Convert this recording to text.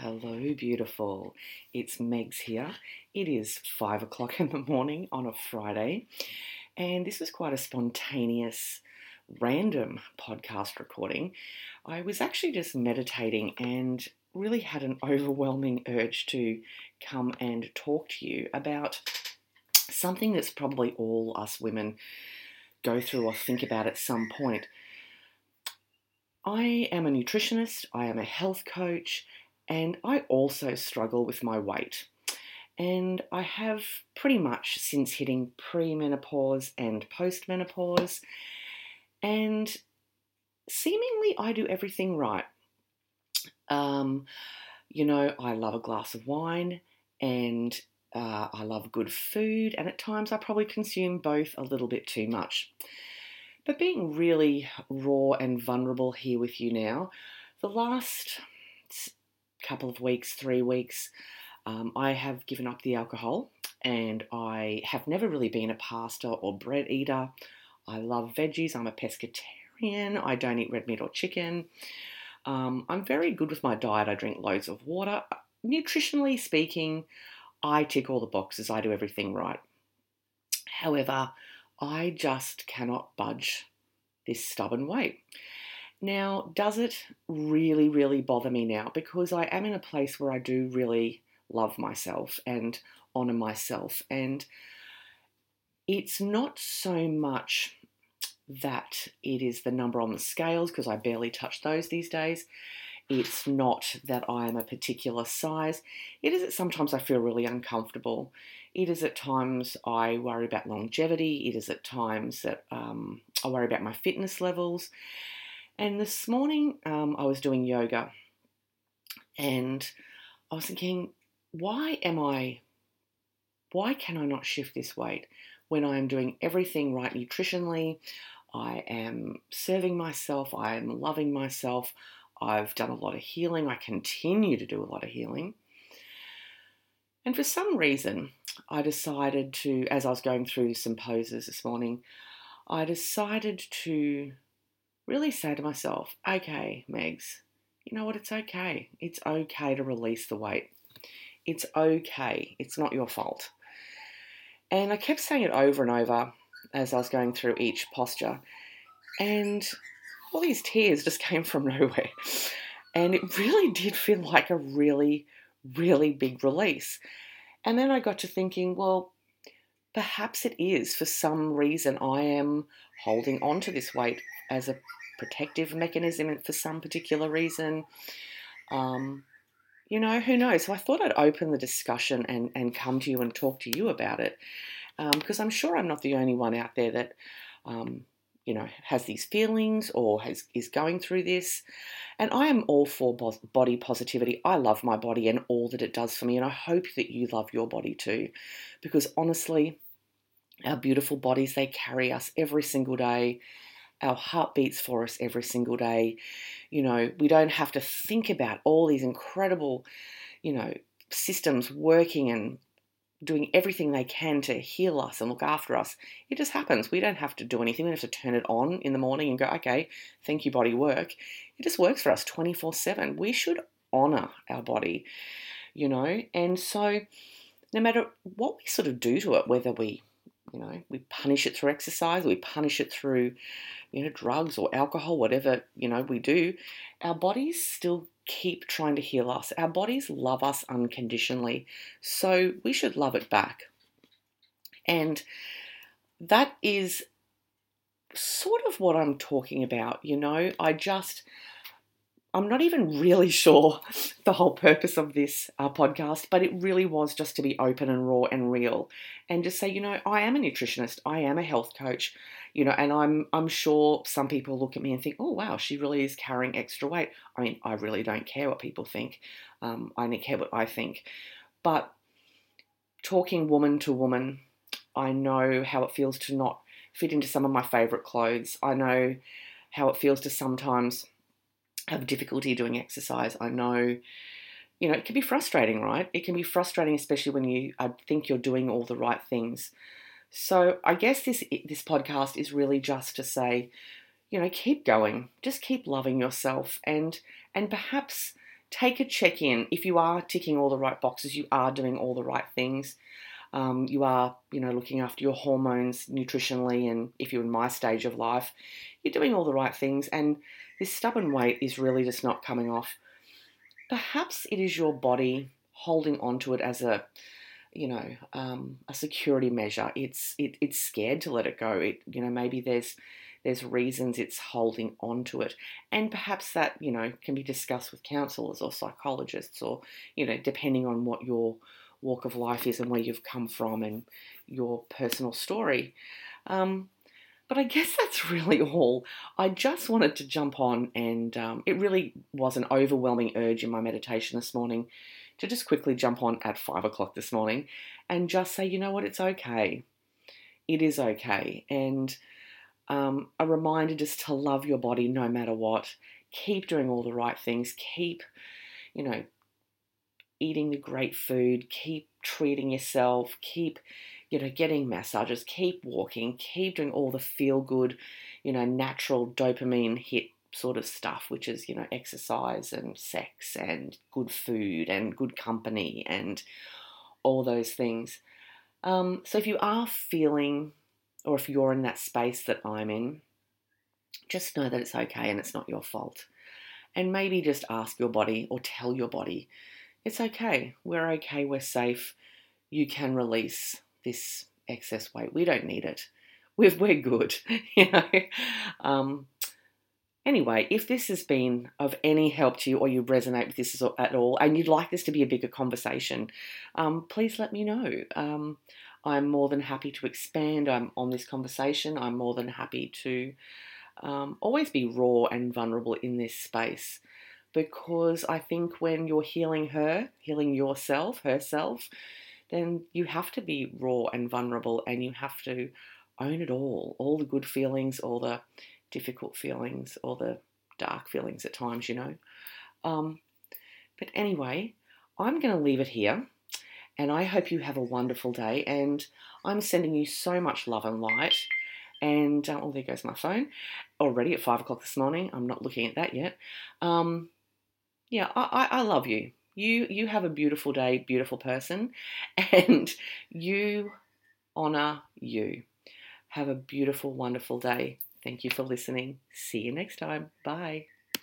Hello, beautiful. It's Megs here. It is five o'clock in the morning on a Friday, and this was quite a spontaneous, random podcast recording. I was actually just meditating and really had an overwhelming urge to come and talk to you about something that's probably all us women go through or think about at some point. I am a nutritionist, I am a health coach, and I also struggle with my weight. And I have pretty much since hitting premenopause and postmenopause. And seemingly, I do everything right. Um, you know, I love a glass of wine and uh, I love good food, and at times I probably consume both a little bit too much. But being really raw and vulnerable here with you now, the last couple of weeks, three weeks, um, I have given up the alcohol and I have never really been a pasta or bread eater. I love veggies. I'm a pescatarian. I don't eat red meat or chicken. Um, I'm very good with my diet. I drink loads of water. Nutritionally speaking, I tick all the boxes. I do everything right. However, I just cannot budge this stubborn weight. Now, does it really, really bother me now? Because I am in a place where I do really love myself and honor myself. And it's not so much that it is the number on the scales, because I barely touch those these days. It's not that I am a particular size. It is that sometimes I feel really uncomfortable. It is at times I worry about longevity. It is at times that um, I worry about my fitness levels. And this morning um, I was doing yoga and I was thinking, why am I, why can I not shift this weight when I am doing everything right nutritionally? I am serving myself, I am loving myself, I've done a lot of healing, I continue to do a lot of healing. And for some reason, I decided to, as I was going through some poses this morning, I decided to really say to myself, okay, Megs, you know what? It's okay. It's okay to release the weight. It's okay. It's not your fault. And I kept saying it over and over as I was going through each posture. And all these tears just came from nowhere. And it really did feel like a really, really big release. And then I got to thinking, well, perhaps it is for some reason I am holding on to this weight as a protective mechanism for some particular reason. Um, you know, who knows? So I thought I'd open the discussion and, and come to you and talk to you about it um, because I'm sure I'm not the only one out there that, um, you know, has these feelings or has is going through this. And I am all for body positivity. I love my body and all that it does for me. And I hope that you love your body too because honestly, our beautiful bodies, they carry us every single day our heart beats for us every single day. You know, we don't have to think about all these incredible, you know, systems working and doing everything they can to heal us and look after us. It just happens. We don't have to do anything. We don't have to turn it on in the morning and go, okay, thank you, body, work. It just works for us 24 7. We should honor our body, you know, and so no matter what we sort of do to it, whether we you know, we punish it through exercise, we punish it through, you know, drugs or alcohol, whatever, you know, we do. Our bodies still keep trying to heal us. Our bodies love us unconditionally. So we should love it back. And that is sort of what I'm talking about, you know. I just I'm not even really sure the whole purpose of this uh, podcast, but it really was just to be open and raw and real, and just say, you know, I am a nutritionist, I am a health coach, you know, and I'm I'm sure some people look at me and think, oh wow, she really is carrying extra weight. I mean, I really don't care what people think. Um, I only care what I think, but talking woman to woman, I know how it feels to not fit into some of my favorite clothes. I know how it feels to sometimes have difficulty doing exercise. I know, you know, it can be frustrating, right? It can be frustrating, especially when you I think you're doing all the right things. So I guess this this podcast is really just to say, you know, keep going, just keep loving yourself, and and perhaps take a check in. If you are ticking all the right boxes, you are doing all the right things. Um, you are, you know, looking after your hormones nutritionally, and if you're in my stage of life, you're doing all the right things. And this stubborn weight is really just not coming off. Perhaps it is your body holding onto it as a, you know, um, a security measure. It's it, it's scared to let it go. It, you know, maybe there's there's reasons it's holding on to it. And perhaps that, you know, can be discussed with counselors or psychologists or, you know, depending on what your walk of life is and where you've come from and your personal story. Um, but I guess that's really all. I just wanted to jump on, and um, it really was an overwhelming urge in my meditation this morning to just quickly jump on at five o'clock this morning and just say, you know what, it's okay. It is okay. And um, a reminder just to love your body no matter what. Keep doing all the right things. Keep, you know, eating the great food. Keep treating yourself. Keep, you know, getting massages. Keep walking. Keep doing all the feel good, you know, natural dopamine hit sort of stuff, which is, you know, exercise and sex and good food and good company and all those things. Um, so if you are feeling or if you're in that space that I'm in, just know that it's okay and it's not your fault. And maybe just ask your body or tell your body, it's okay, we're okay, we're safe, you can release this excess weight. We don't need it. We're, we're good, you know. Um, anyway, if this has been of any help to you or you resonate with this at all and you'd like this to be a bigger conversation, um, please let me know. Um, I'm more than happy to expand I'm on this conversation. I'm more than happy to um, always be raw and vulnerable in this space because I think when you're healing her, healing yourself, herself, then you have to be raw and vulnerable and you have to own it all all the good feelings, all the difficult feelings, all the dark feelings at times, you know. Um, but anyway, I'm going to leave it here. And I hope you have a wonderful day. And I'm sending you so much love and light. And uh, oh, there goes my phone already at five o'clock this morning. I'm not looking at that yet. Um, yeah, I, I, I love you. You you have a beautiful day, beautiful person, and you honor you. Have a beautiful, wonderful day. Thank you for listening. See you next time. Bye.